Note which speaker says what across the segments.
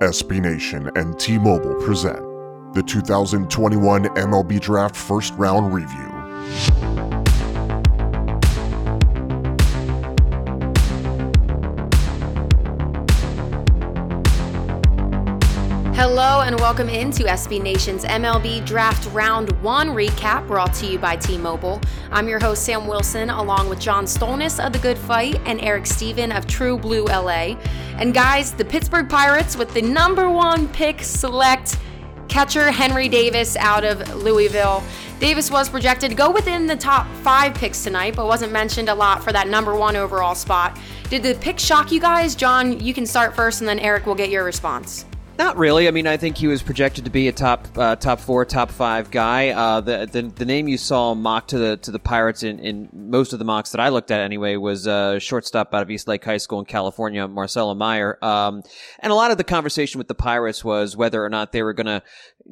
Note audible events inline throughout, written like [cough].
Speaker 1: SB Nation and T Mobile present the 2021 MLB Draft First Round Review.
Speaker 2: Hello and welcome into SB Nation's MLB Draft Round 1 recap brought to you by T Mobile. I'm your host, Sam Wilson, along with John Stolness of The Good Fight and Eric Stephen of True Blue LA. And guys, the Pittsburgh Pirates with the number one pick select catcher Henry Davis out of Louisville. Davis was projected to go within the top five picks tonight, but wasn't mentioned a lot for that number one overall spot. Did the pick shock you guys? John, you can start first, and then Eric will get your response.
Speaker 3: Not really. I mean, I think he was projected to be a top uh, top four, top five guy. Uh, the, the the name you saw mocked to the to the Pirates in, in most of the mocks that I looked at anyway was uh, shortstop out of East Lake High School in California, Marcelo Meyer. Um, and a lot of the conversation with the Pirates was whether or not they were going to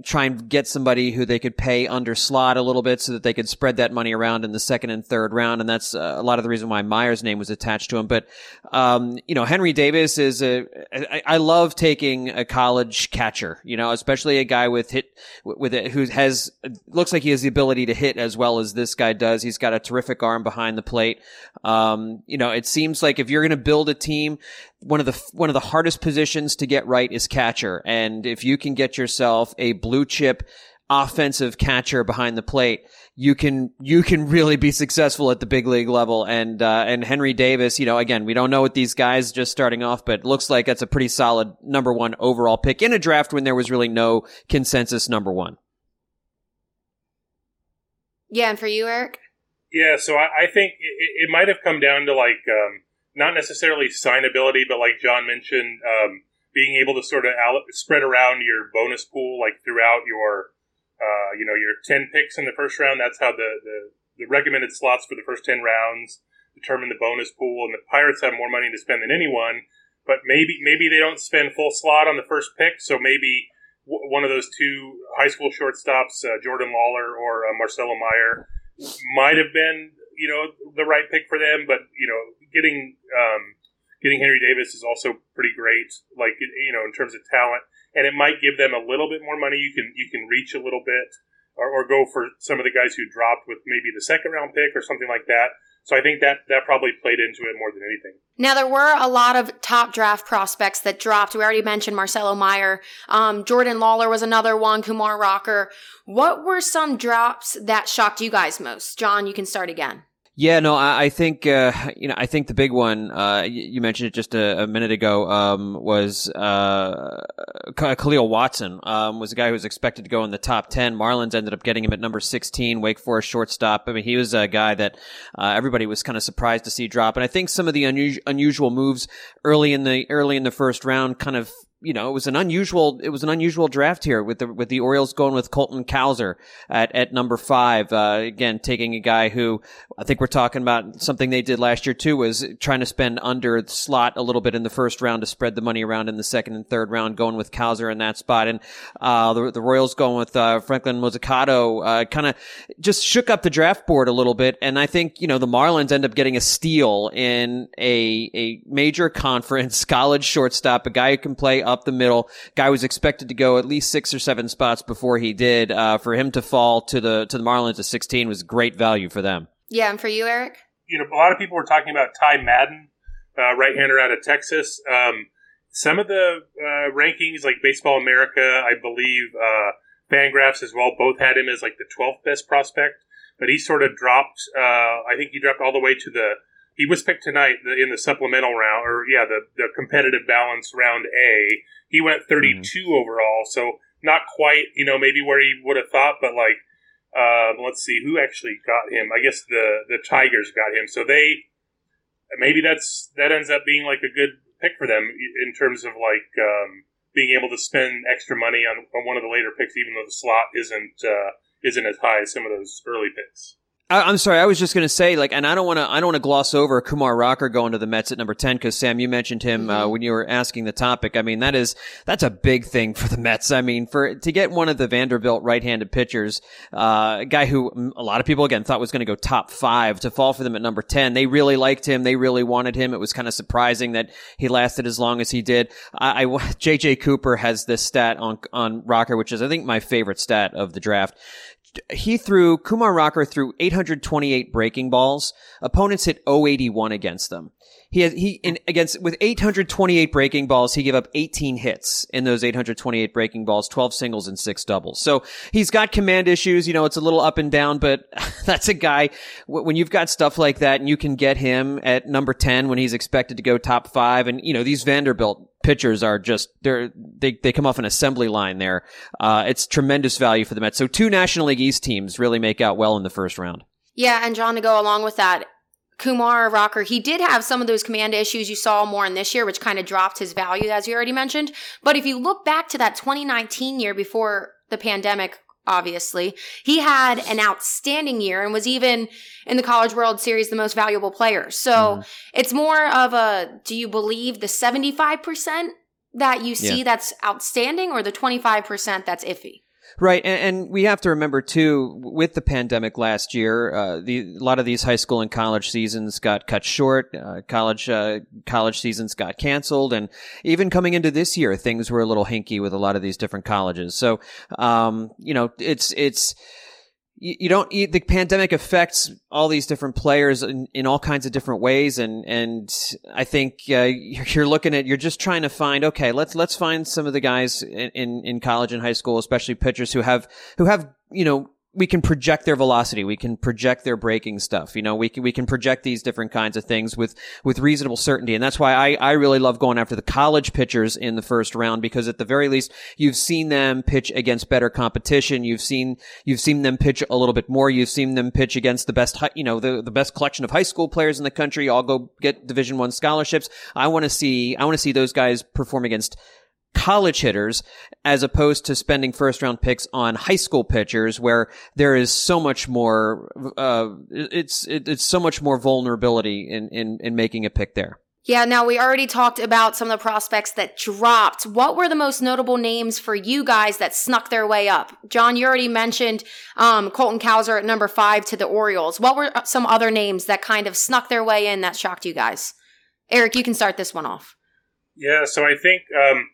Speaker 3: try and get somebody who they could pay under slot a little bit so that they could spread that money around in the second and third round. And that's uh, a lot of the reason why Meyer's name was attached to him. But, um, you know, Henry Davis is a, I, I love taking a college catcher, you know, especially a guy with hit, with it, who has, looks like he has the ability to hit as well as this guy does. He's got a terrific arm behind the plate. Um, you know, it seems like if you're going to build a team, one of the one of the hardest positions to get right is catcher, and if you can get yourself a blue chip offensive catcher behind the plate, you can you can really be successful at the big league level. And uh, and Henry Davis, you know, again, we don't know what these guys just starting off, but looks like that's a pretty solid number one overall pick in a draft when there was really no consensus number one.
Speaker 2: Yeah, and for you, Eric.
Speaker 4: Yeah, so I, I think it, it, might have come down to like um, not necessarily signability, but like John mentioned, um, being able to sort of spread around your bonus pool like throughout your, uh, you know, your ten picks in the first round. That's how the, the the recommended slots for the first ten rounds determine the bonus pool. And the Pirates have more money to spend than anyone, but maybe maybe they don't spend full slot on the first pick, so maybe w- one of those two high school shortstops, uh, Jordan lawler or uh, Marcelo Meyer, might have been you know the right pick for them. But you know, getting um, getting Henry Davis is also pretty great. Like you know, in terms of talent, and it might give them a little bit more money. You can you can reach a little bit, or, or go for some of the guys who dropped with maybe the second round pick or something like that. So I think that that probably played into it more than anything.
Speaker 2: Now there were a lot of top draft prospects that dropped. We already mentioned Marcelo Meyer. Um, Jordan Lawler was another one. Kumar Rocker. What were some drops that shocked you guys most? John, you can start again.
Speaker 3: Yeah, no, I, I think uh, you know, I think the big one uh, you, mentioned it just a, a minute ago um, was uh, Khalil Watson um, was a guy who was expected to go in the top ten. Marlins ended up getting him at number sixteen. Wake Forest shortstop. I mean, he was a guy that uh, everybody was kind of surprised to see drop. And I think some of the unusual moves early in the early in the first round kind of you know, it was an unusual, it was an unusual draft here with the, with the Orioles going with Colton Cowser at, at number five. Uh, again, taking a guy who I think we're talking about something they did last year too was trying to spend under slot a little bit in the first round to spread the money around in the second and third round, going with Cowser in that spot. And, uh, the, the Royals going with, uh, Franklin Mozzicato, uh, kind of just shook up the draft board a little bit. And I think, you know, the Marlins end up getting a steal in a, a major [laughs] conference college shortstop, a guy who can play up up the middle. Guy was expected to go at least six or seven spots before he did. Uh, for him to fall to the to the Marlins at 16 was great value for them.
Speaker 2: Yeah, and for you, Eric.
Speaker 4: You know, a lot of people were talking about Ty Madden, uh, right-hander out of Texas. Um, some of the uh, rankings, like Baseball America, I believe, uh, Fangraphs as well, both had him as like the 12th best prospect. But he sort of dropped. Uh, I think he dropped all the way to the he was picked tonight in the supplemental round, or yeah, the the competitive balance round A. He went 32 mm-hmm. overall, so not quite, you know, maybe where he would have thought, but like, uh, let's see, who actually got him? I guess the the Tigers got him, so they maybe that's that ends up being like a good pick for them in terms of like um, being able to spend extra money on, on one of the later picks, even though the slot isn't uh, isn't as high as some of those early picks.
Speaker 3: I, am sorry. I was just going to say, like, and I don't want to, I don't want to gloss over Kumar Rocker going to the Mets at number 10 because Sam, you mentioned him, uh, mm-hmm. when you were asking the topic. I mean, that is, that's a big thing for the Mets. I mean, for, to get one of the Vanderbilt right-handed pitchers, uh, a guy who a lot of people again thought was going to go top five to fall for them at number 10. They really liked him. They really wanted him. It was kind of surprising that he lasted as long as he did. I, I JJ [laughs] Cooper has this stat on, on Rocker, which is, I think, my favorite stat of the draft he threw Kumar Rocker threw 828 breaking balls. Opponents hit 081 against them. He has, he, in, against, with 828 breaking balls, he gave up 18 hits in those 828 breaking balls, 12 singles and 6 doubles. So he's got command issues. You know, it's a little up and down, but [laughs] that's a guy, when you've got stuff like that and you can get him at number 10 when he's expected to go top five and, you know, these Vanderbilt pitchers are just, they're, they, they come off an assembly line there. Uh, it's tremendous value for the Mets. So two National League East teams really make out well in the first round.
Speaker 2: Yeah, and John, to go along with that, Kumar Rocker, he did have some of those command issues you saw more in this year, which kind of dropped his value, as you already mentioned. But if you look back to that 2019 year before the pandemic, obviously, he had an outstanding year and was even in the College World Series the most valuable player. So mm-hmm. it's more of a do you believe the 75% that you see yeah. that's outstanding or the 25% that's iffy?
Speaker 3: Right, and, and, we have to remember too, with the pandemic last year, uh, the, a lot of these high school and college seasons got cut short. Uh, college uh, college seasons got canceled, and even coming into this year, things were a little hinky with a lot of these different colleges. So, um, you know, it's it's you, don't eat the pandemic affects all these different players in, in all kinds of different ways and and I think uh, you're looking at you're just trying to find okay let's let's find some of the guys in, in, in college and high school especially pitchers who have who have you know we can project their velocity. We can project their breaking stuff. You know, we can, we can project these different kinds of things with, with reasonable certainty. And that's why I, I really love going after the college pitchers in the first round because at the very least, you've seen them pitch against better competition. You've seen, you've seen them pitch a little bit more. You've seen them pitch against the best, you know, the, the best collection of high school players in the country. All go get division one scholarships. I want to see, I want to see those guys perform against college hitters as opposed to spending first round picks on high school pitchers where there is so much more uh, it's it's so much more vulnerability in, in in making a pick there
Speaker 2: yeah, now we already talked about some of the prospects that dropped. What were the most notable names for you guys that snuck their way up? John, you already mentioned um, Colton Cowser at number five to the Orioles. What were some other names that kind of snuck their way in that shocked you guys? Eric, you can start this one off.
Speaker 4: Yeah, so I think um,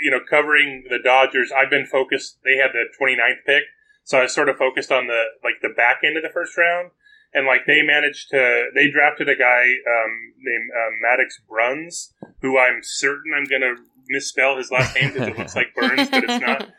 Speaker 4: you know, covering the Dodgers, I've been focused. They had the 29th pick, so I was sort of focused on the like the back end of the first round, and like they managed to they drafted a guy um, named uh, Maddox Bruns, who I'm certain I'm going to misspell his last name because it looks like Burns, but it's not. [laughs]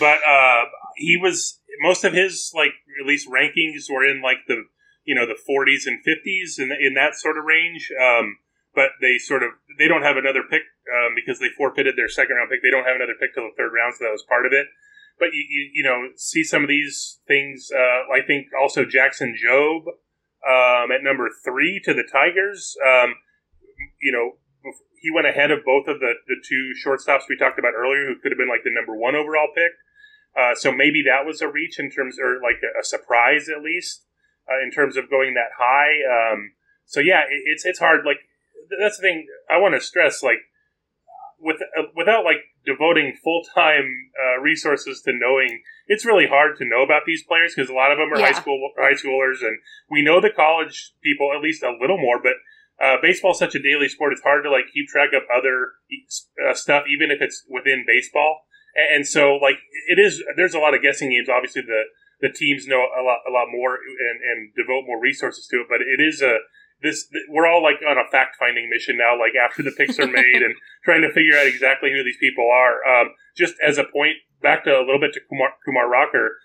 Speaker 4: But uh, he was most of his like at least rankings were in like the you know the 40s and 50s and in, in that sort of range. Um, but they sort of they don't have another pick um, because they forfeited their second round pick. They don't have another pick till the third round, so that was part of it. But you you, you know see some of these things. Uh, I think also Jackson Jobe um, at number three to the Tigers. Um, you know he went ahead of both of the the two shortstops we talked about earlier, who could have been like the number one overall pick. Uh, so maybe that was a reach in terms, or like a, a surprise at least, uh, in terms of going that high. Um, so yeah, it, it's it's hard. Like that's the thing I want to stress. Like with uh, without like devoting full time uh, resources to knowing, it's really hard to know about these players because a lot of them are yeah. high school high schoolers, and we know the college people at least a little more, but. Uh, baseball is such a daily sport; it's hard to like keep track of other uh, stuff, even if it's within baseball. And, and so, like, it is. There's a lot of guessing games. Obviously, the the teams know a lot a lot more and, and devote more resources to it. But it is a this we're all like on a fact finding mission now like after the picks are made and [laughs] trying to figure out exactly who these people are. Um, just as a point back to a little bit to kumar, kumar rocker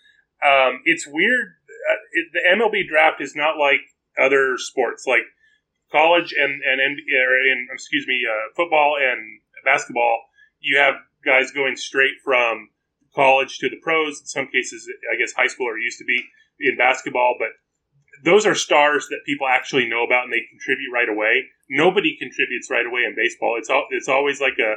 Speaker 4: um, it's weird uh, it, the mlb draft is not like other sports like college and and, and in, excuse me uh, football and basketball you have guys going straight from college to the pros in some cases i guess high school or used to be in basketball but those are stars that people actually know about and they contribute right away. Nobody contributes right away in baseball. It's all, it's always like a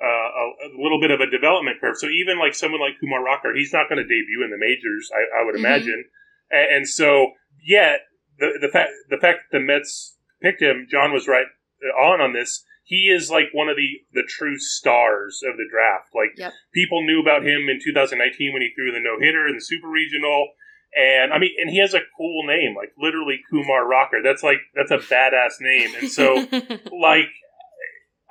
Speaker 4: uh, a, a, little bit of a development curve. So even like someone like Kumar Rocker, he's not going to debut in the majors, I, I would mm-hmm. imagine. And, and, so, yet the the fact the fact that the Mets picked him, John was right uh, on on this. He is like one of the the true stars of the draft. Like yep. people knew about him in 2019 when he threw the no hitter in the Super Regional. And I mean, and he has a cool name, like literally Kumar Rocker. That's like that's a badass name. And so, [laughs] like,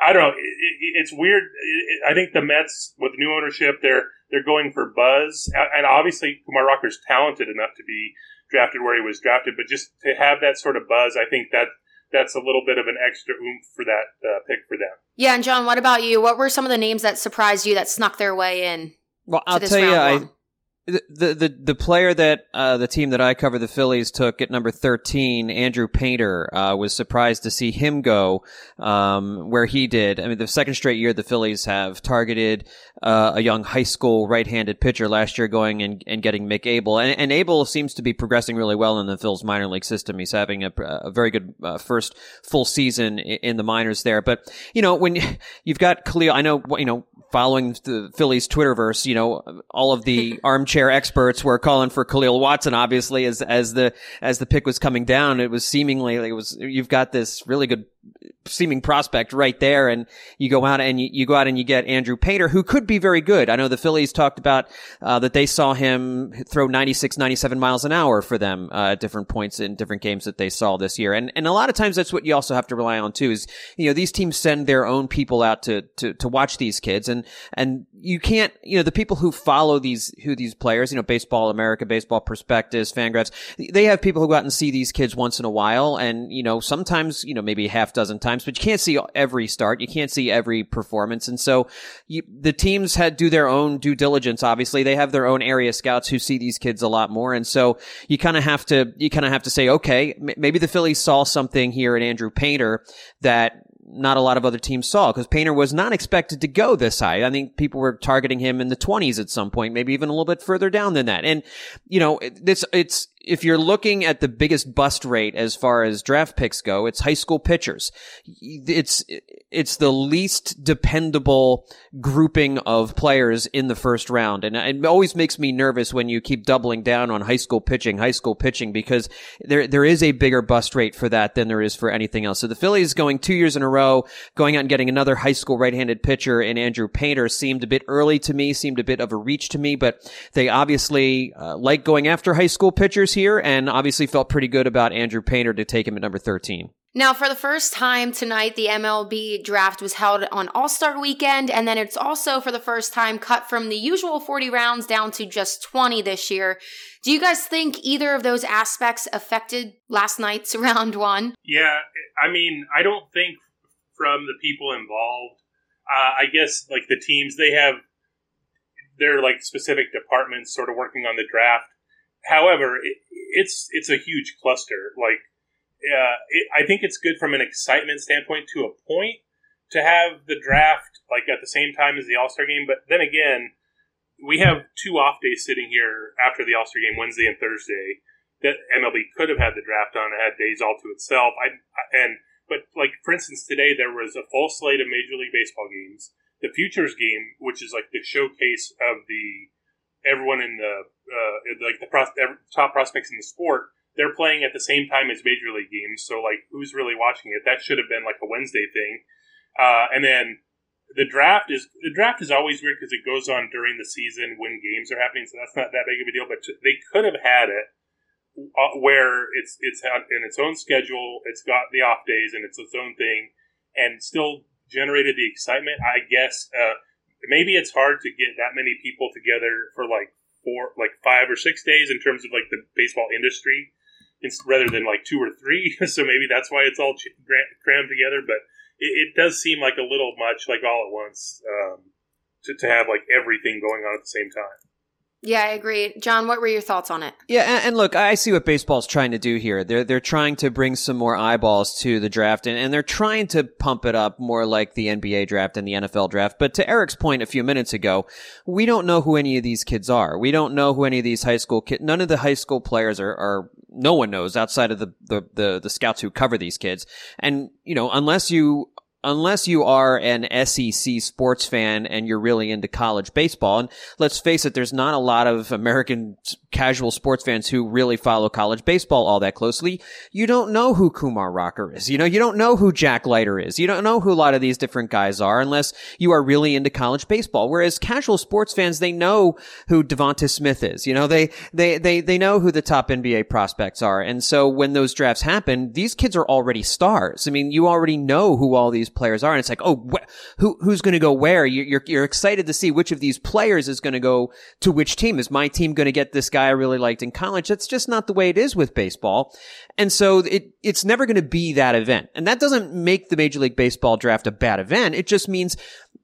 Speaker 4: I don't know. It, it, it's weird. It, I think the Mets with new ownership, they're they're going for buzz, and obviously Kumar Rocker's talented enough to be drafted where he was drafted. But just to have that sort of buzz, I think that that's a little bit of an extra oomph for that uh, pick for them.
Speaker 2: Yeah, and John, what about you? What were some of the names that surprised you that snuck their way in?
Speaker 3: Well, I'll tell you, I, the the the player that uh, the team that I cover, the Phillies, took at number thirteen, Andrew Painter, uh, was surprised to see him go um, where he did. I mean, the second straight year the Phillies have targeted uh, a young high school right-handed pitcher last year, going and, and getting Mick Abel, and, and Abel seems to be progressing really well in the Phillies minor league system. He's having a, a very good uh, first full season in the minors there. But you know, when [laughs] you've got Khalil, I know you know following the Phillies Twitterverse, you know, all of the armchair [laughs] experts were calling for Khalil Watson, obviously, as, as the, as the pick was coming down. It was seemingly, it was, you've got this really good seeming prospect right there. And you go out and you, you, go out and you get Andrew Painter, who could be very good. I know the Phillies talked about, uh, that they saw him throw 96, 97 miles an hour for them, uh, at different points in different games that they saw this year. And, and a lot of times that's what you also have to rely on too is, you know, these teams send their own people out to, to, to watch these kids and, and you can't, you know, the people who follow these, who these players, you know, Baseball America, Baseball Prospectus, Fangraphs, they have people who go out and see these kids once in a while. And, you know, sometimes, you know, maybe half dozen times, but you can't see every start. You can't see every performance. And so you, the teams had do their own due diligence. Obviously, they have their own area scouts who see these kids a lot more. And so you kind of have to, you kind of have to say, okay, m- maybe the Phillies saw something here in Andrew Painter that not a lot of other teams saw because Painter was not expected to go this high. I think people were targeting him in the 20s at some point, maybe even a little bit further down than that. And, you know, it's, it's, if you're looking at the biggest bust rate as far as draft picks go, it's high school pitchers. It's it's the least dependable grouping of players in the first round, and it always makes me nervous when you keep doubling down on high school pitching, high school pitching, because there there is a bigger bust rate for that than there is for anything else. So the Phillies going two years in a row, going out and getting another high school right-handed pitcher in Andrew Painter seemed a bit early to me, seemed a bit of a reach to me, but they obviously uh, like going after high school pitchers here and obviously felt pretty good about Andrew Painter to take him at number 13.
Speaker 2: Now, for the first time tonight, the MLB draft was held on All Star weekend, and then it's also for the first time cut from the usual 40 rounds down to just 20 this year. Do you guys think either of those aspects affected last night's [laughs] round one?
Speaker 4: Yeah, I mean, I don't think from the people involved, uh, I guess like the teams, they have their like specific departments sort of working on the draft However, it, it's it's a huge cluster. Like, uh, it, I think it's good from an excitement standpoint to a point to have the draft like at the same time as the All Star game. But then again, we have two off days sitting here after the All Star game, Wednesday and Thursday. That MLB could have had the draft on. It had days all to itself. I and but like for instance, today there was a full slate of Major League Baseball games. The Futures game, which is like the showcase of the everyone in the uh, like the pros- top prospects in the sport, they're playing at the same time as major league games. So like, who's really watching it? That should have been like a Wednesday thing. Uh, and then the draft is the draft is always weird because it goes on during the season when games are happening. So that's not that big of a deal. But they could have had it uh, where it's it's in its own schedule. It's got the off days and it's its own thing, and still generated the excitement. I guess uh, maybe it's hard to get that many people together for like four, like five or six days in terms of like the baseball industry, rather than like two or three. [laughs] so maybe that's why it's all crammed together. But it, it, does seem like a little much, like all at once, um, to, to have like everything going on at the same time.
Speaker 2: Yeah, I agree. John, what were your thoughts on it?
Speaker 3: Yeah, and, and, look, I see what baseball's trying to do here. They're they're trying to bring some more eyeballs to the draft, and, and they're trying to pump it up more like the NBA draft and the NFL draft. But to Eric's point a few minutes ago, we don't know who any of these kids are. We don't know who any of these high school kids. None of the high school players are, are no one knows outside of the, the the the scouts who cover these kids. And you know, unless you unless you are an SEC sports fan and you're really into college baseball, and let's face it, there's not a lot of American casual sports fans who really follow college baseball all that closely. You don't know who Kumar Rocker is. You know, you don't know who Jack Leiter is. You don't know who a lot of these different guys are unless you are really into college baseball. Whereas casual sports fans, they know who Devonta Smith is. You know, they, they, they, they know who the top NBA prospects are. And so when those drafts happen, these kids are already stars. I mean, you already know who all these players are. And it's like, oh, wh- who, who's going to go where? You're, you're, you're excited to see which of these players is going to go to which team. Is my team going to get this guy I really liked in college? That's just not the way it is with baseball. And so it, it's never going to be that event. And that doesn't make the Major League Baseball draft a bad event. It just means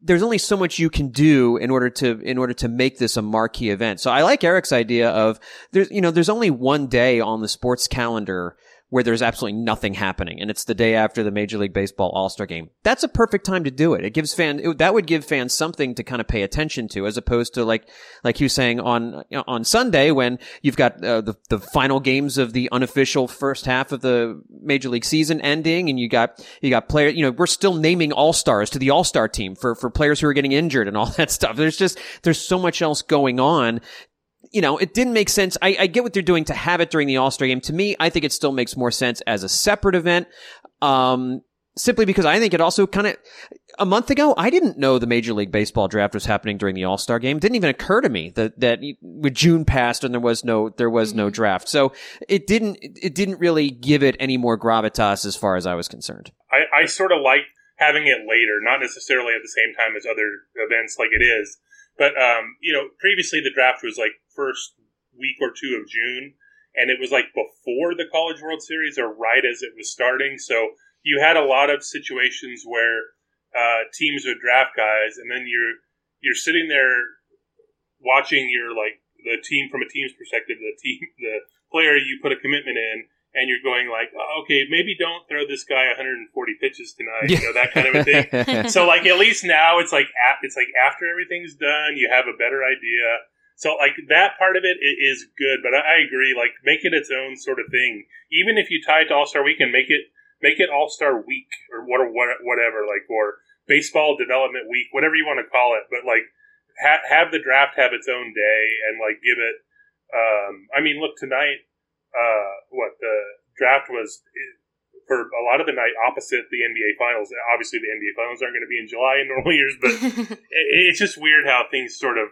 Speaker 3: there's only so much you can do in order to in order to make this a marquee event. So I like Eric's idea of there's you know there's only one day on the sports calendar where there's absolutely nothing happening and it's the day after the Major League Baseball All-Star game. That's a perfect time to do it. It gives fans, that would give fans something to kind of pay attention to as opposed to like, like you saying on, on Sunday when you've got uh, the, the final games of the unofficial first half of the Major League season ending and you got, you got players, you know, we're still naming All-Stars to the All-Star team for, for players who are getting injured and all [laughs] that stuff. There's just, there's so much else going on you know, it didn't make sense. I, I, get what they're doing to have it during the All Star game. To me, I think it still makes more sense as a separate event. Um, simply because I think it also kind of, a month ago, I didn't know the Major League Baseball draft was happening during the All Star game. It didn't even occur to me that, that with June passed and there was no, there was no mm-hmm. draft. So it didn't, it didn't really give it any more gravitas as far as I was concerned.
Speaker 4: I, I sort of like having it later, not necessarily at the same time as other events like it is. But, um, you know, previously the draft was like first week or two of June, and it was like before the College World Series or right as it was starting. So you had a lot of situations where uh, teams would draft guys, and then you're you're sitting there watching your like the team from a team's perspective, the team, the player you put a commitment in, and you're going like, oh, okay, maybe don't throw this guy 140 pitches tonight, you know, that kind of a thing. [laughs] so like at least now it's like it's like after everything's done, you have a better idea. So like that part of it is good, but I agree. Like make it its own sort of thing. Even if you tie it to All Star Weekend, make it make it All Star Week or what whatever, like or Baseball Development Week, whatever you want to call it. But like ha- have the draft have its own day and like give it. Um, I mean, look tonight. Uh, what the draft was for a lot of the night opposite the NBA Finals. Obviously, the NBA Finals aren't going to be in July in normal years, but [laughs] it, it's just weird how things sort of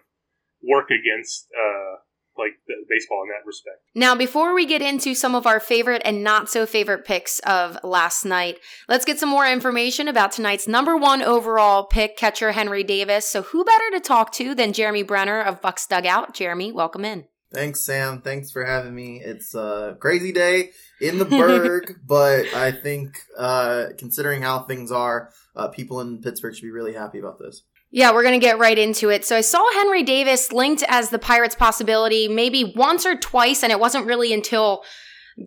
Speaker 4: work against uh, like baseball in that respect.
Speaker 2: Now, before we get into some of our favorite and not so favorite picks of last night, let's get some more information about tonight's number one overall pick, catcher Henry Davis. So, who better to talk to than Jeremy Brener of Bucs Dugout? Jeremy, welcome in.
Speaker 5: Thanks, Sam. Thanks for having me. It's a crazy day in the Burgh, [laughs] but I think, uh, considering how things are, uh, people in Pittsburgh should be really happy about this.
Speaker 2: Yeah, we're going to get right into it. So I saw Henry Davis linked as the Pirates possibility maybe once or twice, and it wasn't really until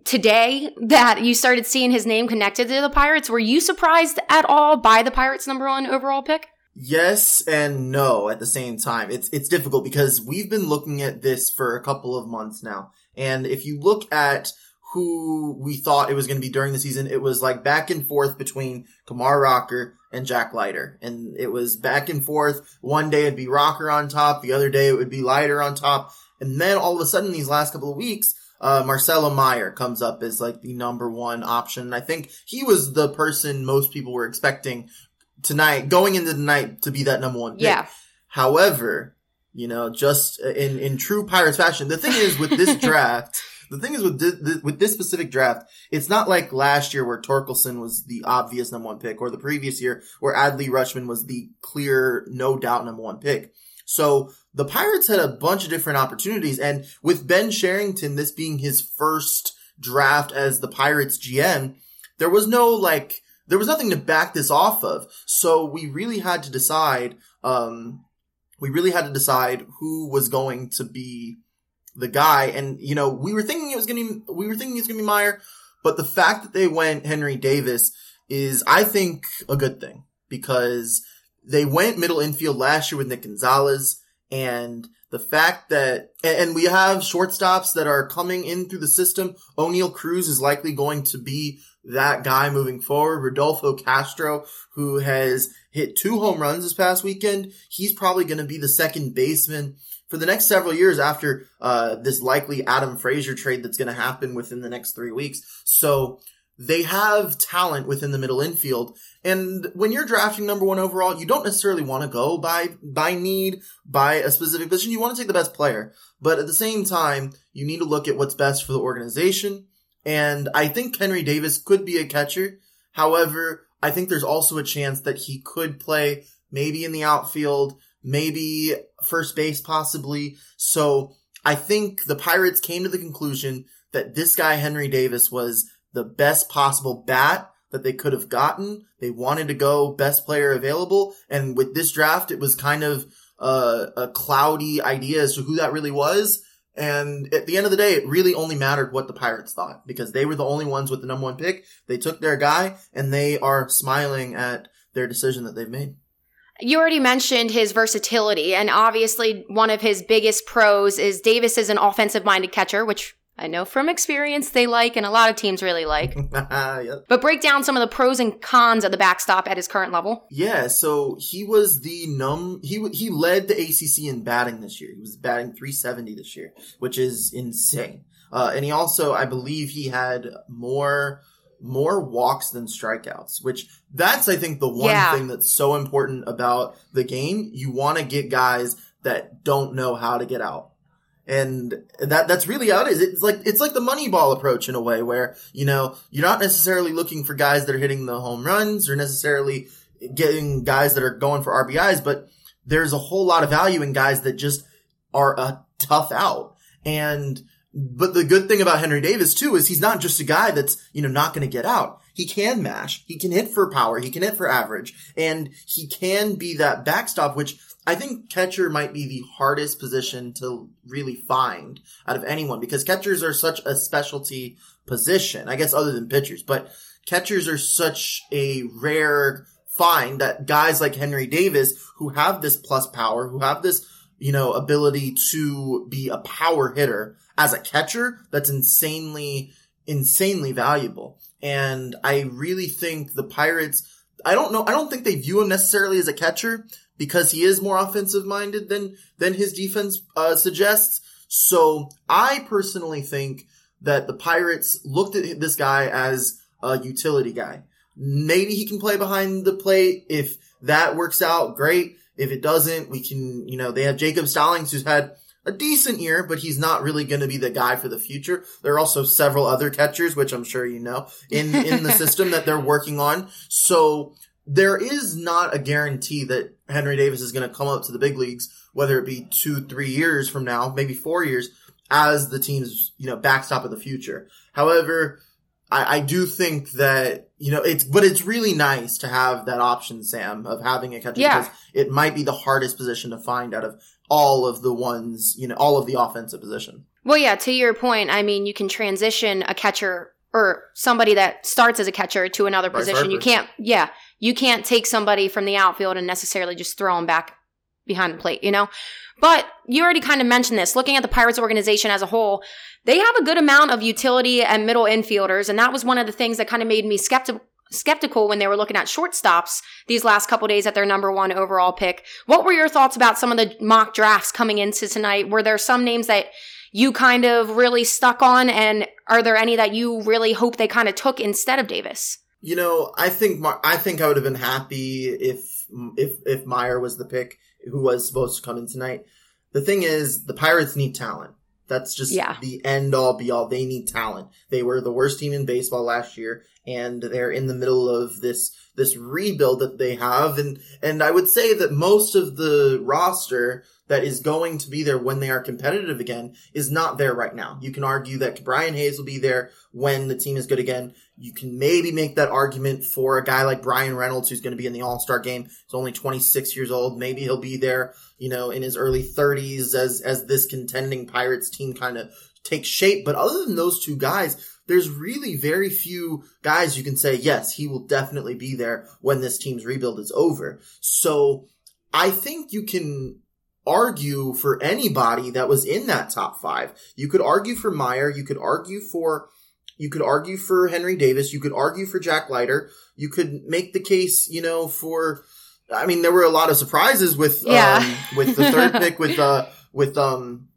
Speaker 2: today that you started seeing his name connected to the Pirates. Were you surprised at all by the Pirates' number one overall pick?
Speaker 5: Yes and no at the same time. It's it's difficult because we've been looking at this for a couple of months now. And if you look at who we thought it was going to be during the season, it was like back and forth between Kumar Rocker and Jack Leiter. And it was back and forth. One day it'd be Rocker on top. The other day it would be Leiter on top. And then all of a sudden these last couple of weeks, uh, Marcelo Meyer comes up as like the number one option. I think he was the person most people were expecting tonight, going into the night to be that number one pick.
Speaker 2: Yeah.
Speaker 5: However, you know, just in, in true Pirates fashion, the thing is with this [laughs] draft, the thing is with this, with this specific draft, it's not like last year where Torkelson was the obvious number one pick or the previous year where Adley Rutschman was the clear, no doubt number one pick. So the Pirates had a bunch of different opportunities and with Ben Cherington, this being his first draft as the Pirates GM, there was no like, there was nothing to back this off of. So we really had to decide, um, we really had to decide who was going to be the guy. And, you know, we were thinking it was going to, we were thinking it was going to be Meyer, but the fact that they went Henry Davis is, I think, a good thing because they went middle infield last year with Nick Gonzalez and the fact that, and we have shortstops that are coming in through the system. Oneil Cruz is likely going to be that guy moving forward. Rodolfo Castro, who has hit two home runs this past weekend, he's probably going to be the second baseman for the next several years after uh, this likely Adam Frazier trade that's going to happen within the next three weeks. So they have talent within the middle infield. And when you're drafting number one overall, you don't necessarily want to go by, by need, by a specific position. You want to take the best player. But at the same time, you need to look at what's best for the organization. And I think Henry Davis could be a catcher. However, I think there's also a chance that he could play maybe in the outfield, maybe first base possibly. So I think the Pirates came to the conclusion that this guy, Henry Davis, was the best possible bat that they could have gotten. They wanted to go best player available. And with this draft, it was kind of uh, a cloudy idea as to who that really was. And at the end of the day, it really only mattered what the Pirates thought because they were the only ones with the number one pick. They took their guy and they are smiling at their decision that they've made.
Speaker 2: You already mentioned his versatility, and obviously, one of his biggest pros is Davis is an offensive minded catcher, which I know from experience they like and a lot of teams really like. [laughs]
Speaker 5: yep.
Speaker 2: But break down some of the pros and cons of the backstop at his current level.
Speaker 5: Yeah, so he was the num he he led the ACC in batting this year. He was batting 370 this year, which is insane. Uh, and he also, I believe, he had more more walks than strikeouts, which that's I think the one
Speaker 2: Yeah.
Speaker 5: thing that's so important about the game. You want to get guys that don't know how to get out. And that, that's really how it is. It's like, it's like the money ball approach in a way where, you know, you're not necessarily looking for guys that are hitting the home runs or necessarily getting guys that are going for RBIs, but there's a whole lot of value in guys that just are a tough out. And, but the good thing about Henry Davis too is he's not just a guy that's, you know, not going to get out. He can mash. He can hit for power. He can hit for average and he can be that backstop, which I think catcher might be the hardest position to really find out of anyone because catchers are such a specialty position. I guess other than pitchers, but catchers are such a rare find that guys like Henry Davis who have this plus power, who have this, you know, ability to be a power hitter as a catcher, that's insanely, insanely valuable. And I really think the Pirates, I don't know, I don't think they view him necessarily as a catcher because he is more offensive minded than, than his defense, uh, suggests. So I personally think that the Pirates looked at this guy as a utility guy. Maybe he can play behind the plate. If that works out, great. If it doesn't, we can, you know, they have Jacob Stallings who's had a decent year, but he's not really going to be the guy for the future. There are also several other catchers, which I'm sure you know, in, in the [laughs] system that they're working on. So there is not a guarantee that Henry Davis is going to come up to the big leagues, whether it be two, three years from now, maybe four years, as the team's, you know, backstop of the future. However, I, I do think that, you know, it's, but it's really nice to have that option, Sam, of having a catcher
Speaker 2: Yeah.
Speaker 5: because it might be the hardest position to find out of all of the ones, you know, all of the offensive position.
Speaker 2: Well, yeah, to your point, I mean, you can transition a catcher or somebody that starts as a catcher to another
Speaker 5: Bryce
Speaker 2: position. You can't, yeah, you can't take somebody from the outfield and necessarily just throw them back behind the plate, you know? But you already kind of mentioned this. Looking at the Pirates organization as a whole, they have a good amount of utility and middle infielders, and that was one of the things that kind of made me skeptical skeptical when they were looking at shortstops these last couple days at their number one overall pick. What were your thoughts about some of the mock drafts coming into tonight? Were there some names that you kind of really stuck on, and are there any that you really hope they kind of took instead of Davis?
Speaker 5: You know, I think Mar- I think I would have been happy if if if Meyer was the pick who was supposed to come in tonight. The thing is, the Pirates need talent. That's just
Speaker 2: Yeah.
Speaker 5: the end all be all. They need talent. They were the worst team in baseball last year, and they're in the middle of this this rebuild that they have. And and I would say that most of the roster that is going to be there when they are competitive again is not there right now. You can argue that Ke'Bryan Hayes will be there when the team is good again. You can maybe make that argument for a guy like Bryan Reynolds who's going to be in the All-Star game. He's only 26 years old. Maybe he'll be there, you know, in his early 30s as as this contending Pirates team kind of takes shape. But other than those two guys, there's really very few guys you can say, yes, he will definitely be there when this team's rebuild is over. So I think you can argue for anybody that was in that top five. You could argue for Meyer. You could argue for You could argue for Henry Davis. You could argue for Jack Leiter. You could make the case, you know, for, I mean, there were a lot of surprises with,
Speaker 2: Yeah.
Speaker 5: um, with the third [laughs] pick with, uh, with, um,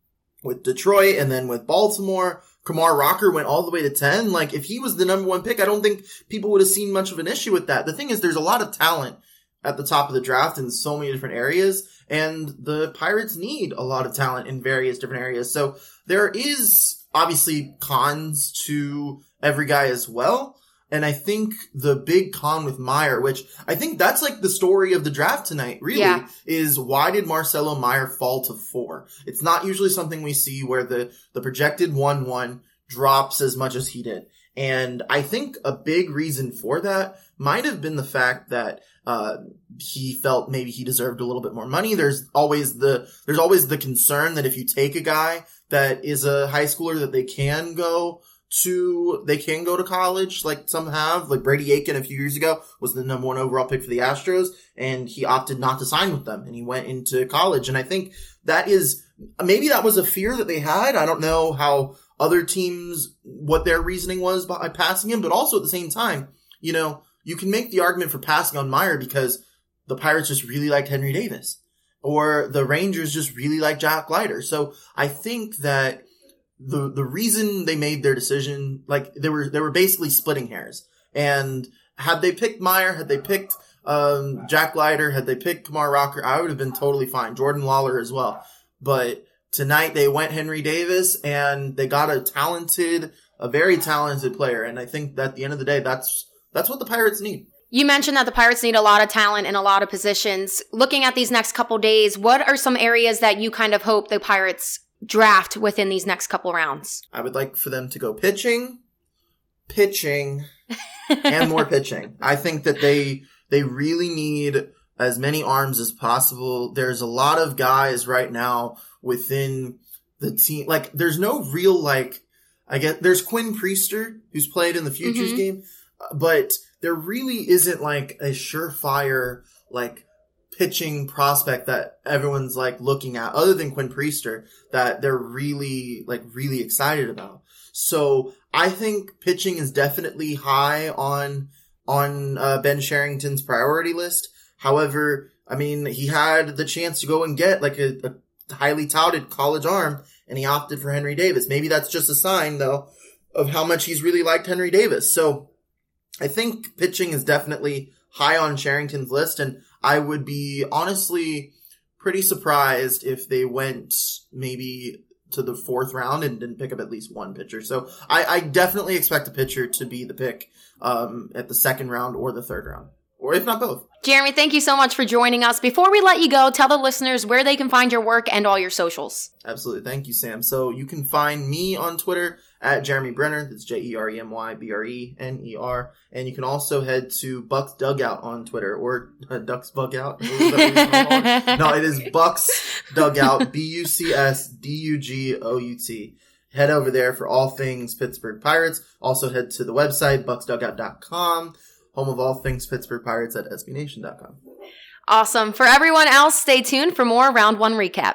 Speaker 5: with Detroit and then with Baltimore. Kumar Rocker went all the way to 10. Like, if he was the number one pick, I don't think people would have seen much of an issue with that. The thing is, there's a lot of talent at the top of the draft in so many different areas, and the Pirates need a lot of talent in various different areas. So there is obviously cons to every guy as well. And I think the big con with Meyer, which I think that's like the story of the draft tonight, really,
Speaker 2: Yeah.
Speaker 5: is why did Marcelo Meyer fall to four? It's not usually something we see where the, the projected 1-1 drops as much as he did. And I think a big reason for that might have been the fact that, uh, he felt maybe he deserved a little bit more money. There's always the, there's always the concern that if you take a guy that is a high schooler that they can go to, they can go to college, like some have, like Brady Aiken a few years ago was the number one overall pick for the Astros and he opted not to sign with them and he went into college. And I think that is, maybe that was a fear that they had. I don't know how other teams, what their reasoning was by passing him, but also at the same time, you know, you can make the argument for passing on Meyer because the Pirates just really liked Henry Davis or the Rangers just really liked Jack Leiter. So I think that the, the reason they made their decision, like they were, they were basically splitting hairs and had they picked Meyer, had they picked, um, Jack Leiter, had they picked Kumar Rocker, I would have been totally fine. Jordan Lawler as well. But tonight they went Henry Davis and they got a talented, a very talented player. And I think that at the end of the day, that's, that's what the Pirates need.
Speaker 2: You mentioned that the Pirates need a lot of talent in a lot of positions. Looking at these next couple days, what are some areas that you kind of hope the Pirates draft within these next couple rounds?
Speaker 5: I would like for them to go pitching, pitching, and more [laughs] pitching. I think that they they really need as many arms as possible. There's a lot of guys right now within the team. Like there's no real like I get there's Quinn Priester who's played in the futures
Speaker 2: Mhm.
Speaker 5: game, but there really isn't like a surefire like pitching prospect that everyone's like looking at other than Quinn Priester that they're really like really excited about. So I think pitching is definitely high on on uh, Ben Cherington's priority list. However, I mean he had the chance to go and get like a, a highly touted college arm, and he opted for Henry Davis. Maybe that's just a sign though of how much he's really liked Henry Davis. So I think pitching is definitely high on Cherington's list, and I would be honestly pretty surprised if they went maybe to the fourth round and didn't pick up at least one pitcher. So I, I definitely expect a pitcher to be the pick um, at the second round or the third round, or if not both.
Speaker 2: Jeremy, thank you so much for joining us. Before we let you go, tell the listeners where they can find your work and all your socials.
Speaker 5: Absolutely. Thank you, Sam. So you can find me on Twitter at Jeremy Brener. That's J E R E M Y B R E N E R. And you can also head to Bucs Dugout on Twitter or uh, Ducks Bug Out. Is that what you wanna call it? no, it is [laughs] Bucs Dugout. B U C S D U G O U T. Head over there for all things Pittsburgh Pirates. Also head to the website, bucsdugout.com, home of all things Pittsburgh Pirates at sbnation.com.
Speaker 2: Awesome. For everyone else, stay tuned for more round one recap.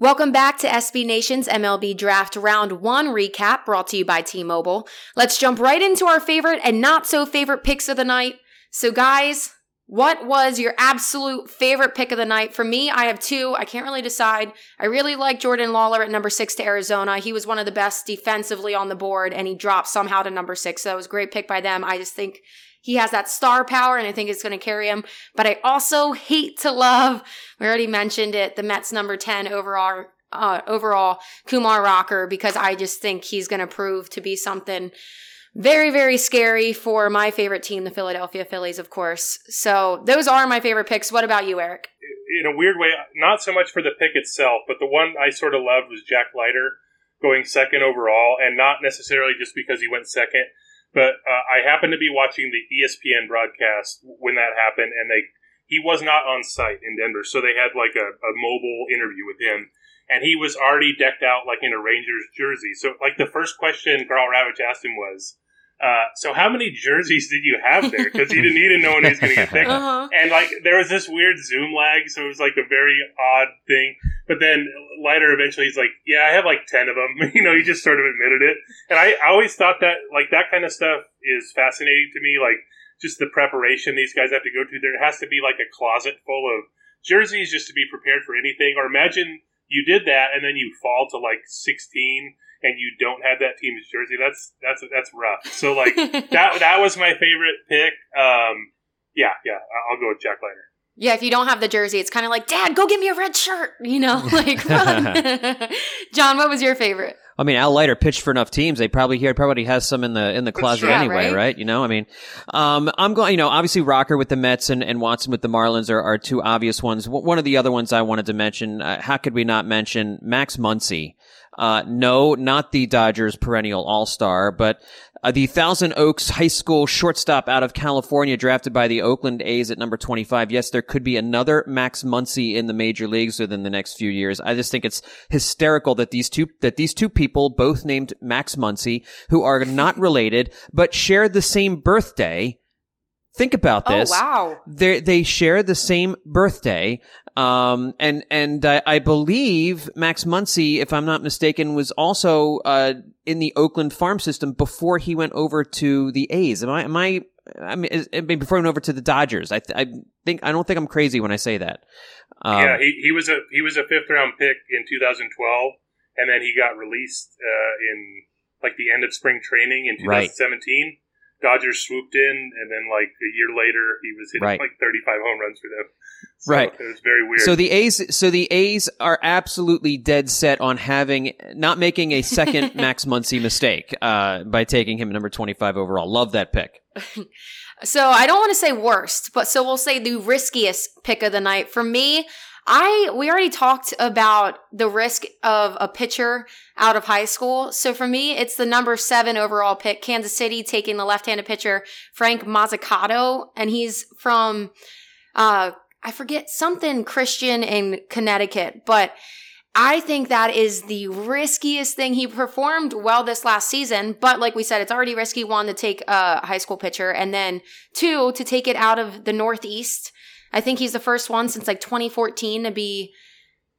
Speaker 2: Welcome back to SB Nation's MLB Draft Round 1 recap brought to you by T Mobile. Let's jump right into our favorite and not so favorite picks of the night. So, guys, what was your absolute favorite pick of the night? For me, I have two. I can't really decide. I really like Jordan Lawler at number six to Arizona. He was one of the best defensively on the board, and he dropped somehow to number six. So that was a great pick by them. I just think he has that star power, and I think it's going to carry him. But I also hate to love, we already mentioned it, the Mets number 10 overall. Uh, overall, Kumar Rocker, because I just think he's going to prove to be something very, very scary for my favorite team, the Philadelphia Phillies, of course. So those are my favorite picks. What about you, Eric?
Speaker 4: in a weird way, not so much for the pick itself, but the one I sort of loved was Jack Leiter. going second overall, and not necessarily just because he went second, but uh, I happened to be watching the ESPN broadcast when that happened, and they he was not on site in Denver, so they had like a, a mobile interview with him, and he was already decked out like in a Rangers jersey. So like the first question Karl Ravech asked him was. Uh, so how many jerseys did you have there? Because he didn't even know when he was going to get picked.
Speaker 2: Uh-huh.
Speaker 4: And like there was this weird Zoom lag, so it was like a very odd thing. But then later, eventually, he's like, "Yeah, I have like ten of them." [laughs] you know, he just sort of admitted it. And I, I always thought that like that kind of stuff is fascinating to me. Like just the preparation these guys have to go through. There has to be like a closet full of jerseys just to be prepared for anything. Or imagine you did that and then you fall to like sixteen and you don't have that team's jersey. That's that's that's rough. So like [laughs] that that was my favorite pick. Um, yeah, yeah, I- I'll go with Jack Leiter.
Speaker 2: Yeah, if you don't have the jersey, it's kind of like, Dad, go get me a red shirt. You know, [laughs] like run. [laughs] John, what was your favorite?
Speaker 3: I mean, Al Leiter pitched for enough teams. They probably here probably has some in the in the closet
Speaker 4: true.
Speaker 2: Yeah,
Speaker 3: anyway,
Speaker 2: right?
Speaker 3: right? You know, I mean, um, I'm going. You know, obviously Rocker with the Mets and, and Watson with the Marlins are, are two obvious ones. W- One of the other ones I wanted to mention. Uh, how could we not mention Max Muncy? Uh, no, not the Dodgers perennial All Star, but uh, the Thousand Oaks High School shortstop out of California, drafted by the Oakland A's at number 25. Yes, there could be another Max Muncy in the major leagues within the next few years. I just think it's hysterical that these two, that these two people, both named Max Muncy, who are not related, but share the same birthday. Think about this.
Speaker 2: Oh, wow.
Speaker 3: They they share the same birthday. Um, and, and I, I believe Max Muncy, if I'm not mistaken, was also, uh, in the Oakland farm system before he went over to the A's. Am I, am I, I mean, is- I mean, before he went over to the Dodgers. I, th- I think, I don't think I'm crazy when I say that. Um,
Speaker 4: yeah, he, he was a he was a fifth round pick in 2012, and then he got released uh, in like the end of spring training in
Speaker 3: Right.
Speaker 4: 2017. Dodgers swooped in, and then like a year later, he was hitting
Speaker 3: Right.
Speaker 4: like 35 home runs for them. So
Speaker 3: Right.
Speaker 4: It was very weird.
Speaker 3: So the A's, so the A's are absolutely dead set on having, not making a second [laughs] Max Muncy mistake, uh, by taking him number 25 overall. Love that pick. [laughs]
Speaker 2: So I don't want to say worst, but so we'll say the riskiest pick of the night. For me, I we already talked about the risk of a pitcher out of high school. So for me, it's the number seven overall pick, Kansas City, taking the left-handed pitcher Frank Mozzicato, and he's from uh I forget something Christian in Connecticut, but I think that is the riskiest thing. He performed well this last season, but like we said, it's already risky one to take a high school pitcher and then two to take it out of the Northeast. I think he's the first one since like 2014 to be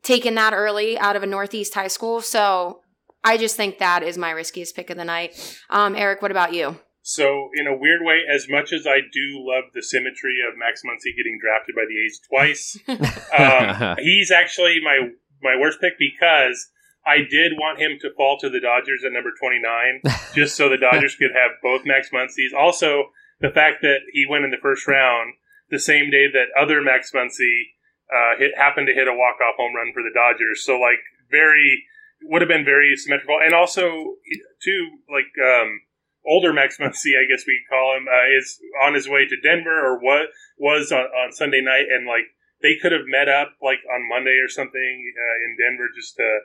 Speaker 2: taken that early out of a Northeast high school. So I just think that is my riskiest pick of the night. Um, Eric, what about you?
Speaker 4: So, in a weird way, as much as I do love the symmetry of Max Muncy getting drafted by the A's twice, [laughs] um, he's actually my my worst pick because I did want him to fall to the Dodgers at number 29, [laughs] just so the Dodgers could have both Max Muncy's. Also, the fact that he went in the first round the same day that other Max Muncy uh, hit, happened to hit a walk off home run for the Dodgers. So, like, very would have been very symmetrical, and also too like um, older Max Muncy, I guess we call him, uh, is on his way to Denver or what was on, on Sunday night, and like they could have met up like on Monday or something uh, in Denver just to.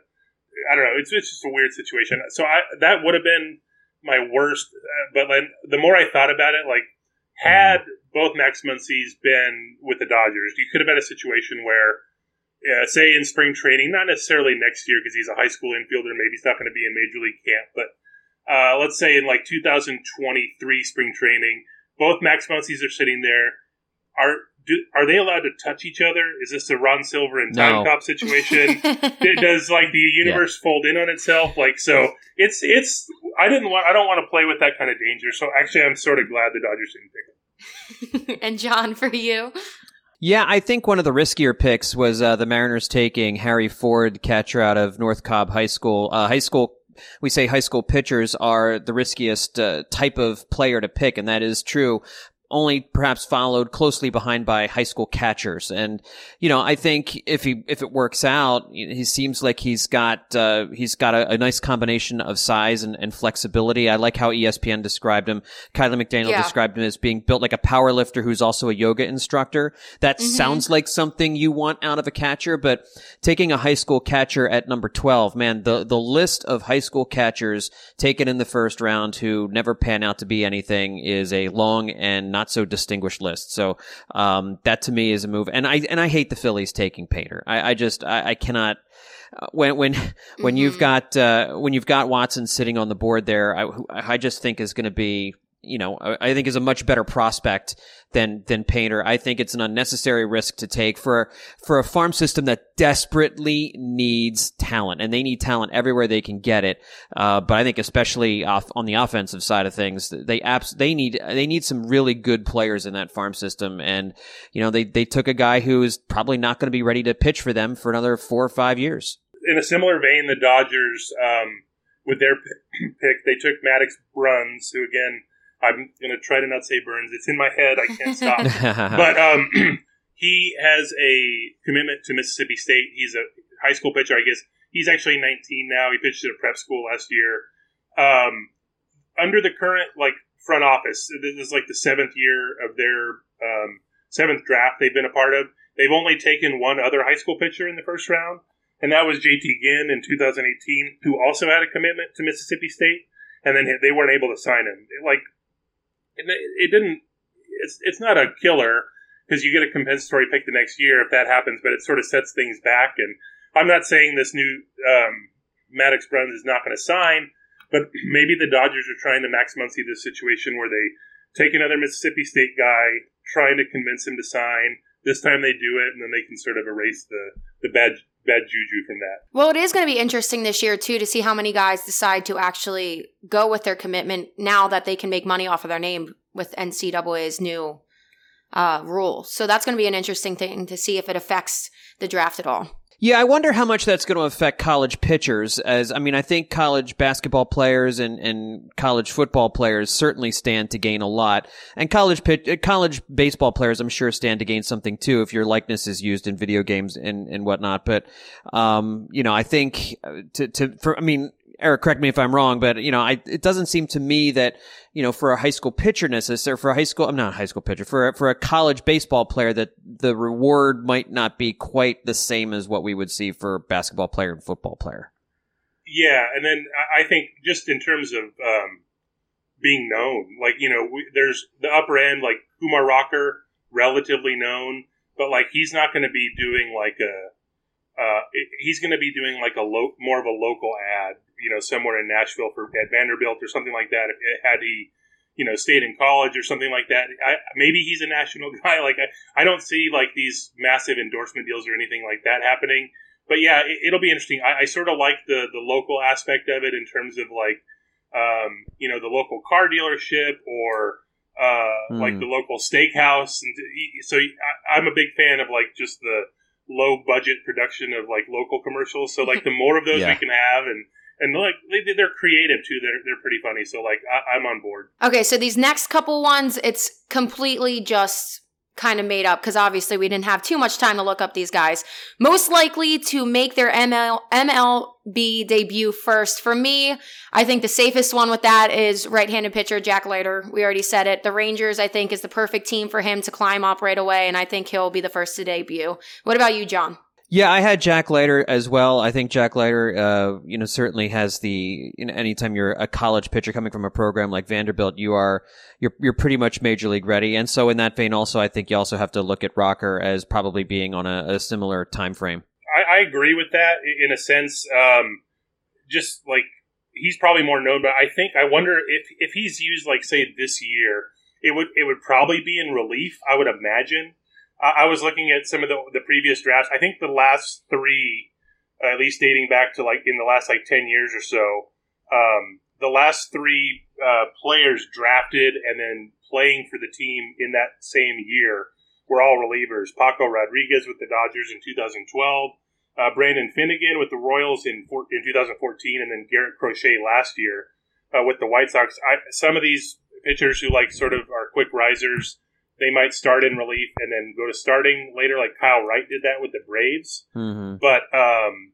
Speaker 4: I don't know. It's, it's just a weird situation. So I that would have been my worst. Uh, but then the more I thought about it, like had both Max Muncy's been with the Dodgers, you could have had a situation where, uh, say in spring training, not necessarily next year because he's a high school infielder, maybe he's not going to be in major league camp, but uh, let's say in like 2023 spring training, both Max Muncy's are sitting there. Are do, are they allowed to touch each other? Is this a Ron Silver and Time
Speaker 3: No.
Speaker 4: Cop situation? [laughs] Does like the universe fold in on itself like so it's it's i didn't want i don't want to play with that kind of danger so actually i'm sort of glad the dodgers didn't pick him [laughs]
Speaker 2: and John, for you?
Speaker 3: Yeah, I think one of the riskier picks was uh, the Mariners taking Harry Ford, catcher out of North Cobb High School. Uh, high school, we say high school pitchers are the riskiest uh, type of player to pick, and that is true. Only perhaps followed closely behind by high school catchers. And you know, I think if he if it works out, he seems like he's got uh, he's got a, a, nice combination of size and, and, flexibility. I like how ESPN described him. Kiley McDaniel yeah. described him as being built like a power lifter who's also a yoga instructor. That mm-hmm. sounds like something you want out of a catcher, but taking a high school catcher at number twelve, man, the the list of high school catchers taken in the first round who never pan out to be anything is a long and not so distinguished list. So um, that to me is a move, and I and I hate the Phillies taking Painter. I, I just I, I cannot uh, when when when mm-hmm. you've got uh, when you've got Watson sitting on the board there, I, I just think is going to be you know, I think is a much better prospect than than Painter. I think it's an unnecessary risk to take for for a farm system that desperately needs talent, and they need talent everywhere they can get it. Uh, but I think especially off on the offensive side of things, they abs- they need they need some really good players in that farm system, and you know they they took a guy who is probably not going to be ready to pitch for them for another four or five years.
Speaker 4: In a similar vein, the Dodgers. Um, with their [clears throat] pick, they took Maddox Bruns, who again I'm gonna try to not say Burns. It's in my head. I can't stop. [laughs] but um, [clears throat] he has a commitment to Mississippi State. He's a high school pitcher. I guess he's actually 19 now. He pitched at a prep school last year. Um, under the current like front office, this is like the seventh year of their um, seventh draft they've been a part of. They've only taken one other high school pitcher in the first round, and that was JT Ginn in 2018, who also had a commitment to Mississippi State, and then they weren't able to sign him. Like it, didn't. It's it's not a killer because you get a compensatory pick the next year if that happens, but it sort of sets things back. And I'm not saying this new um, Maddox Bruns is not going to sign, but [clears throat] maybe the Dodgers are trying to Max Muncy this situation where they take another Mississippi State guy, trying to convince him to sign. This time they do it, and then they can sort of erase the the bad bad juju from that.
Speaker 2: Well, it is going to be interesting this year too to see how many guys decide to actually go with their commitment now that they can make money off of their name with NCAA's new uh, rule. So that's going to be an interesting thing to see if it affects the draft at all.
Speaker 3: Yeah, I wonder how much that's going to affect college pitchers. As I mean, I think college basketball players and, and college football players certainly stand to gain a lot, and college pitch, uh, college baseball players, I'm sure, stand to gain something too if your likeness is used in video games and, and whatnot. But um, you know, I think uh, to to for I mean, Eric, correct me if I'm wrong, but you know, I, it doesn't seem to me that you know for a high school pitcher necessarily for a high school I'm not a high school pitcher for a, for a college baseball player that the reward might not be quite the same as what we would see for a basketball player and football player.
Speaker 4: Yeah, and then I think just in terms of um, being known, like you know, we, there's the upper end like Kumar Rocker, relatively known, but like he's not going to be doing like a uh, he's going to be doing like a lo- more of a local ad, you know, somewhere in Nashville for at Vanderbilt or something like that. If, had he, you know, stayed in college or something like that, I, maybe he's a national [laughs] guy. Like I, I don't see like these massive endorsement deals or anything like that happening. But yeah, it, will be interesting. I, I sort of like the the local aspect of it in terms of like, um, you know, the local car dealership or. Uh, mm. like the local steakhouse, and so I, I'm a big fan of like just the low budget production of like local commercials. So like the more of those yeah. we can have and and like they, they're creative too. They're they're pretty funny. So like I, I'm on board.
Speaker 2: Okay, so these next couple ones, it's completely just kind of made up because obviously we didn't have too much time to look up these guys. Most likely to make their ML, MLB debut first. For me, I think the safest one with that is right-handed pitcher Jack Leiter. We already said it. The Rangers, I think, is the perfect team for him to climb up right away, and I think he'll be the first to debut. What about you, John?
Speaker 3: Yeah, I had Jack Leiter as well. I think Jack Leiter, uh, you know, certainly has the. You know, anytime you're a college pitcher coming from a program like Vanderbilt, you are you're you're pretty much major league ready. And so, in that vein, also, I think you also have to look at Rocker as probably being on a, a similar time frame.
Speaker 4: I, I, agree with that in a sense. Um, just like he's probably more known, but I think I wonder if if he's used like say this year, it would it would probably be in relief. I would imagine I, was looking at some of the, the previous drafts. I think the last three, uh, at least dating back to like in the last like 10 years or so, um, the last three uh, players drafted and then playing for the team in that same year were all relievers. Paco Rodriguez with the Dodgers in 2012, uh, Brandon Finnegan with the Royals in for, in 2014, and then Garrett Crochet last year uh, with the White Sox. I, some of these pitchers who like sort of are quick risers they might start in relief and then go to starting later, like Kyle Wright did that with the Braves.
Speaker 3: Mm-hmm.
Speaker 4: But um,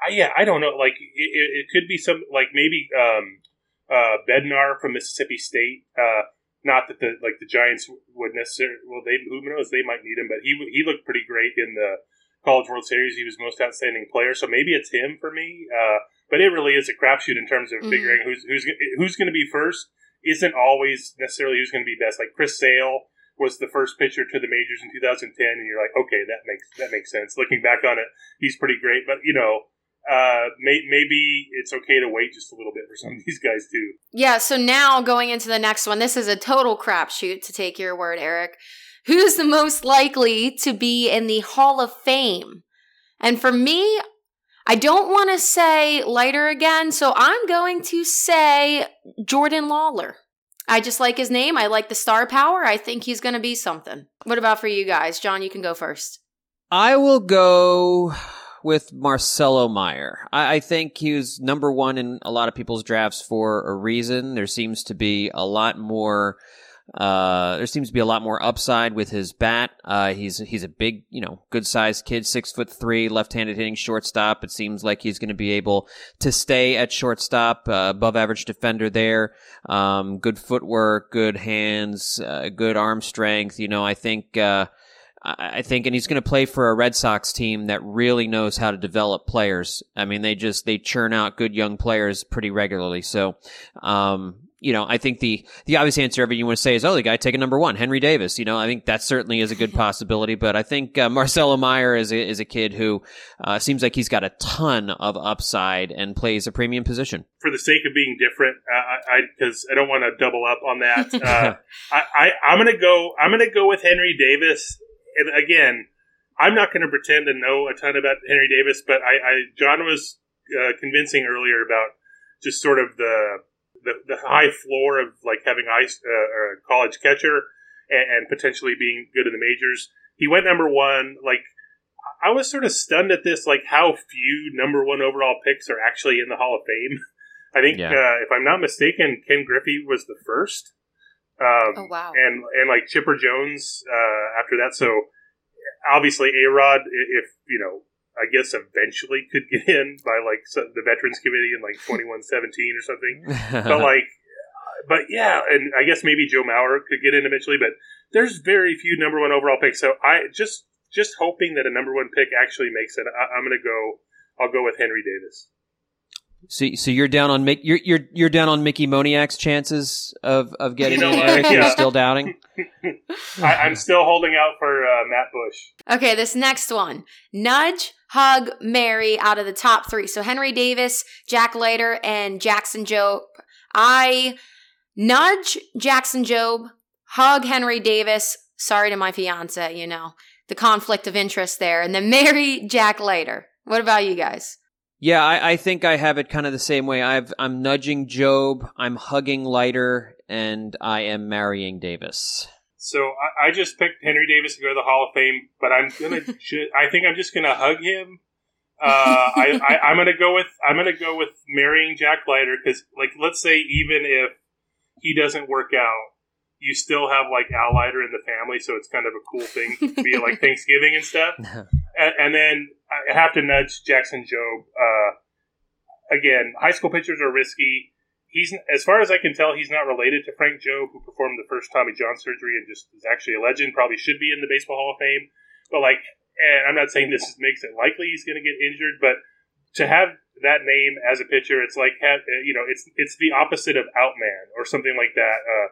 Speaker 4: I, yeah, I don't know. Like it, it could be some like maybe um, uh, Bednar from Mississippi State. Uh, not that the like the Giants would necessarily. Well, they who knows they might need him, but he he looked pretty great in the College World Series. He was most outstanding player, so maybe it's him for me. Uh, but it really is a crapshoot in terms of
Speaker 2: Mhm.
Speaker 4: figuring who's who's who's going to be first. Isn't always necessarily who's going to be best. Like Chris Sale was the first pitcher to the majors in 2010, and you're like, okay, that makes that makes sense. Looking back on it, he's pretty great. But you know, uh, may, maybe it's okay to wait just a little bit for some of these guys too.
Speaker 2: Yeah, so now going into the next one, this is a total crapshoot to take your word, Eric. Who's the most likely to be in the Hall of Fame? And for me, I don't want to say Leiter again, so I'm going to say Jordan Lawlar. I just like his name. I like the star power. I think he's going to be something. What about for you guys? John, you can go first.
Speaker 3: I will go with Marcelo Meyer. I, I think he was number one in a lot of people's drafts for a reason. There seems to be a lot more. Uh, there seems to be a lot more upside with his bat. Uh, he's he's a big, you know, good sized kid, six foot three, left handed hitting shortstop. It seems like he's going to be able to stay at shortstop, uh, above average defender there. Um, good footwork, good hands, uh, good arm strength. You know, I think. Uh, I think, and he's going to play for a Red Sox team that really knows how to develop players. I mean, they just they churn out good young players pretty regularly. So, um, you know, I think the the obvious answer everyone you want to say is, oh, the guy taking number one, Henry Davis. You know, I think that certainly is a good possibility. But I think uh, Marcelo Meyer is a, is a kid who uh, seems like he's got a ton of upside and plays a premium position.
Speaker 4: For the sake of being different, uh, I because I, don't want to double up on that. [laughs] Uh, I, I I'm gonna go. I'm gonna go with Henry Davis. And again, I'm not going to pretend to know a ton about Henry Davis, but I, I John was uh, convincing earlier about just sort of the the, the high floor of like having ice uh, or a college catcher and, and potentially being good in the majors. He went number one. Like I was sort of stunned at this, like how few number one overall picks are actually in the Hall of Fame. I think
Speaker 3: Yeah.
Speaker 4: uh, if I'm not mistaken, Ken Griffey was the first. Um,
Speaker 2: Oh, wow.
Speaker 4: And and like Chipper Jones uh, after that. So obviously, A Rod, if you know, I guess eventually could get in by like the Veterans Committee in like 2117 or something. [laughs] But like, but yeah, and I guess maybe Joe Mauer could get in eventually. But there's very few number one overall picks. So I just just hoping that a number one pick actually makes it. I, I'm going to go. I'll go with Henry Davis.
Speaker 3: So, so you're down on Mick, you're you're you're down on Mickey Moniak's chances of of getting
Speaker 4: You know
Speaker 3: in.
Speaker 4: what?
Speaker 3: Eric, you're still doubting. [laughs]
Speaker 4: I, I'm still holding out for uh, Matt Bush.
Speaker 2: Okay, this next one. Nudge, hug, marry out of the top three. So Henry Davis, Jack Leiter, and Jackson Jobe. I nudge Jackson Jobe, hug Henry Davis. Sorry to my fiance, you know, the conflict of interest there. And then [laughs] marry Jack Leiter. What about you guys?
Speaker 3: Yeah, I, I think I have it kind of the same way. I've I'm nudging Jobe, I'm hugging Leiter, and I am marrying Davis.
Speaker 4: So I, I just picked Henry Davis to go to the Hall of Fame, but I'm gonna. [laughs] ju- I think I'm just gonna hug him. Uh, I, I, I'm gonna go with I'm gonna go with marrying Jack Leiter because, like, let's say even if he doesn't work out, you still have like Al Leiter in the family, so it's kind of a cool thing to be like [laughs] Thanksgiving and stuff. [laughs] And, and then I have to nudge Jackson Jobe. Uh, again, high school pitchers are risky. He's, as far as I can tell, he's not related to Frank Jobe, who performed the first Tommy John surgery and just is actually a legend. Probably should be in the Baseball Hall of Fame. But like, and I'm not saying this makes it likely he's going to get injured, but to have that name as a pitcher, it's like you know, it's it's the opposite of Outman or something like that. Uh,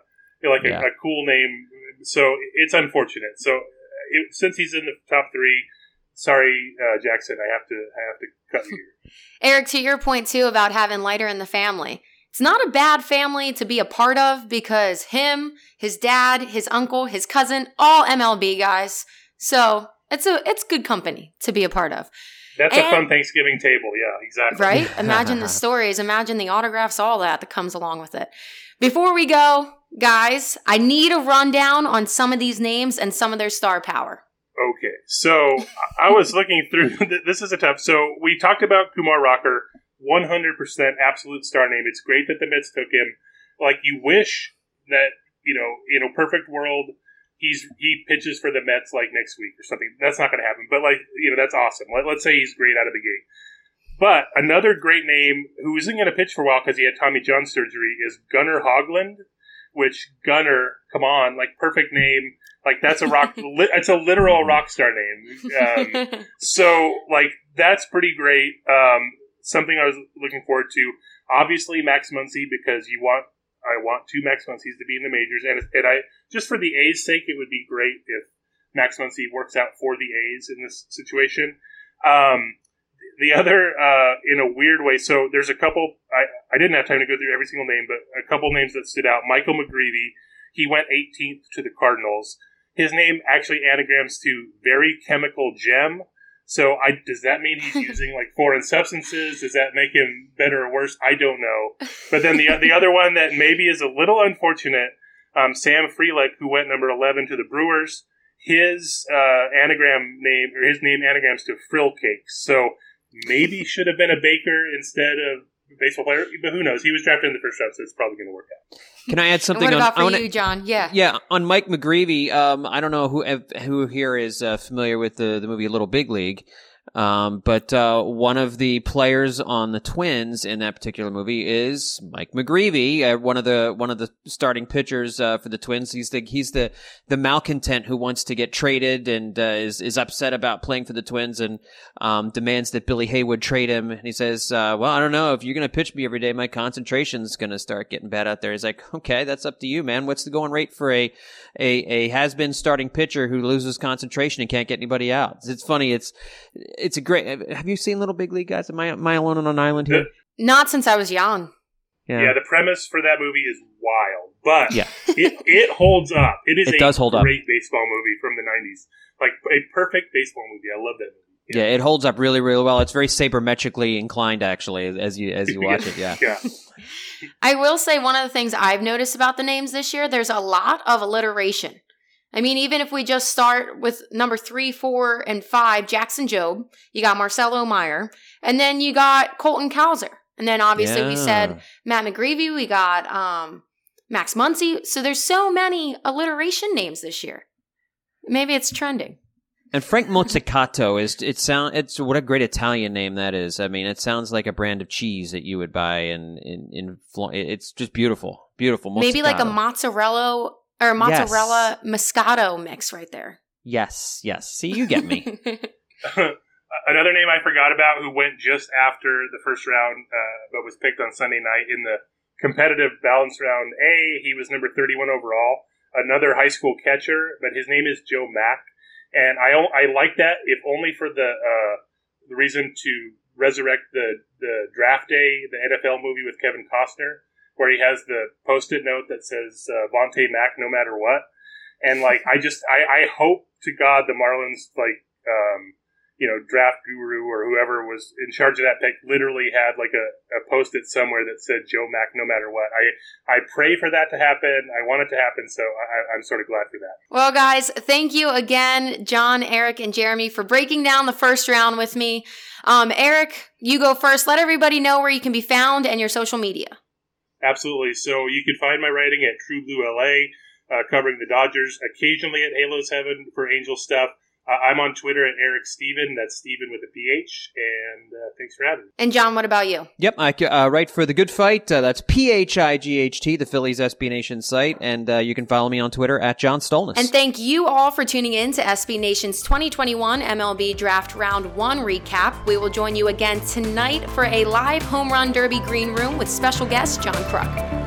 Speaker 4: like
Speaker 3: Yeah.
Speaker 4: a, a cool name. So it's unfortunate. So it, since he's in the top three, sorry, uh, Jackson, I have to I have to cut you here. [laughs]
Speaker 2: Eric, to your point too about having Leiter in the family. It's not a bad family to be a part of because him, his dad, his uncle, his cousin, all MLB guys. So it's a it's good company to be a part of.
Speaker 4: That's a fun Thanksgiving table. Yeah, exactly.
Speaker 2: Right? [laughs] Imagine the stories, imagine the autographs, all that that comes along with it. Before we go, guys, I need a rundown on some of these names and some of their star power.
Speaker 4: Okay, so I was looking through. [laughs] This is a tough. So we talked about Kumar Rocker, 100% absolute star name. It's great that the Mets took him. Like you wish that you know, in a perfect world, he's he pitches for the Mets like next week or something. That's not going to happen. But like you know, that's awesome. Let, let's say he's great out of the gate. But another great name who isn't going to pitch for a while because he had Tommy John surgery is Gunnar Hoglund. Which Gunnar, come on, like perfect name. Like that's a rock. [laughs] li- it's a literal rock star name. Um, [laughs] so like that's pretty great. Um, something I was looking forward to. Obviously Max Muncy because you want I want two Max Muncies to be in the majors, and and I just for the A's sake, it would be great if Max Muncy works out for the A's in this situation. Um, the other, uh, in a weird way, so there's a couple. I I didn't have time to go through every single name, but a couple names that stood out. Michael McGreevy, he went 18th to the Cardinals. His name actually anagrams to very chemical gem. So I does that mean he's [laughs] using like foreign substances? Does that make him better or worse? I don't know. [laughs] But then the the other one that maybe is a little unfortunate, um, Sal Frelick, who went number 11 to the Brewers, his uh, anagram name or his name anagrams to Frill Cakes. So maybe should have been a baker instead of baseball player, but who knows? He was drafted in the first round, so it's probably going to work out.
Speaker 3: Can I add
Speaker 2: and
Speaker 3: something
Speaker 2: what
Speaker 3: on?
Speaker 2: about for
Speaker 3: I wanna-
Speaker 2: you, John? Yeah.
Speaker 3: Yeah, on Mike McGreevy. Um, I don't know who who here is uh, familiar with the the movie Little Big League, um, but uh, one of the players on the Twins in that particular movie is Mike McGreevy, uh, one of the one of the starting pitchers uh, for the Twins. He's the he's the the malcontent who wants to get traded and uh, is is upset about playing for the Twins and um, demands that Billy Haywood trade him. And he says, uh, "Well, I don't know if you're going to pitch me every day, my concentration's going to start getting bad out there." He's like, "Okay, that's up to you, man. What's the going rate for a a, a has been starting pitcher who loses concentration and can't get anybody out?" It's funny. It's it's a great. Have you seen Little Big League, guys? Am I, am I alone on an island here?
Speaker 2: Not since I was young.
Speaker 4: Yeah. the premise for that movie is wild, but
Speaker 3: Yeah. [laughs]
Speaker 4: it, it holds up. It is
Speaker 3: It
Speaker 4: a
Speaker 3: does hold up.
Speaker 4: great baseball movie from the 90s. Like a perfect baseball movie. I love that movie.
Speaker 3: Yeah, it holds up really, really well. It's very sabermetrically inclined, actually, as you as you [laughs] watch it. Yeah.
Speaker 4: Yeah.
Speaker 2: I will say one of the things I've noticed about the names this year, there's a lot of alliteration. I mean, even if we just start with number three, four, and five, Jackson Jobe, you got Marcelo Meyer, and then you got Colton Cowser. And then obviously we said Matt McGreevy, we got um, Max Muncy. So there's so many alliteration names this year. Maybe it's trending.
Speaker 3: And Frank Mozzicato is it sound it's what a great Italian name that is. I mean, it sounds like a brand of cheese that you would buy in in, in Flo- it's just beautiful, beautiful.
Speaker 2: Maybe like a mozzarella or mozzarella moscato mix right there.
Speaker 3: yes, yes. See, you get me. [laughs] [laughs]
Speaker 4: Another name I forgot about who went just after the first round, uh, but was picked on Sunday night in the competitive balance round A. He was number 31 overall. Another high school catcher, but his name is Joe Mack. And I I like that, if only for the, uh, the reason to resurrect the, the draft day, the NFL movie with Kevin Costner, where he has the post-it note that says, uh, Vontae Mack no matter what. And like, I just, I, I hope to God the Marlins, like, um, you know, draft guru or whoever was in charge of that pick literally had like a, a post it somewhere that said Joe Mack no matter what. I, I pray for that to happen. I want it to happen. So I, I'm sort of glad for that.
Speaker 2: Well, guys, thank you again, John, Eric, and Jeremy, for breaking down the first round with me. Um, Eric, you go first. Let everybody know where you can be found and your social media.
Speaker 4: Absolutely. So you can find my writing at True Blue LA, uh, covering the Dodgers, occasionally at Halos Heaven for Angel stuff. Uh, I'm on Twitter at Eric Stephen. That's Stephen with a PH. And uh, thanks for having me.
Speaker 2: And John, what about you?
Speaker 3: Yep, I c- uh, write for the Good Phight. Uh, that's P H I G H T, the Phillies SB Nation site, and uh, you can follow me on Twitter at John Stolnis.
Speaker 2: And thank you all for tuning in to SB Nation's 2021 MLB Draft Round 1 recap. We will join you again tonight for a live home run derby green room with special guest John Kruk.